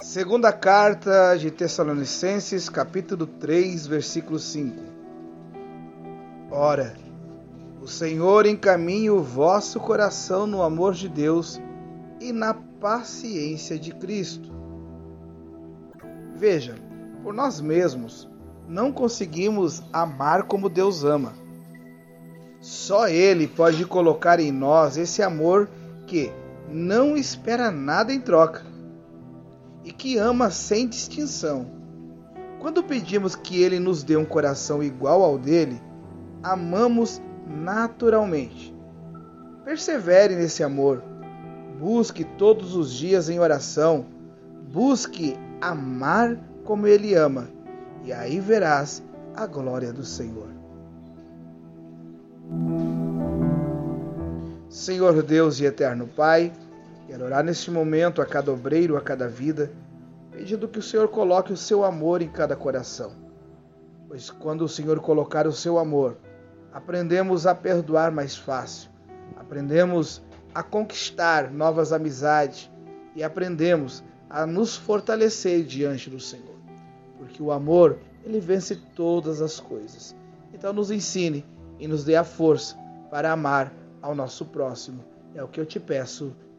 Segunda carta de Tessalonicenses, capítulo 3, versículo 5. Ora, o Senhor encaminha o vosso coração no amor de Deus e na paciência de Cristo. Veja, por nós mesmos não conseguimos amar como Deus ama. Só Ele pode colocar em nós esse amor que não espera nada em troca e que ama sem distinção. Quando pedimos que Ele nos dê um coração igual ao dele, amamos naturalmente. Persevere nesse amor. Busque todos os dias em oração. Busque amar como Ele ama, e aí verás a glória do Senhor. Senhor Deus e eterno Pai, quero orar neste momento a cada obreiro, a cada vida, pedindo que o Senhor coloque o seu amor em cada coração. Pois quando o Senhor colocar o seu amor, aprendemos a perdoar mais fácil, aprendemos a conquistar novas amizades e aprendemos a nos fortalecer diante do Senhor. Porque o amor, ele vence todas as coisas. Então nos ensine e nos dê a força para amar ao nosso próximo. É o que eu te peço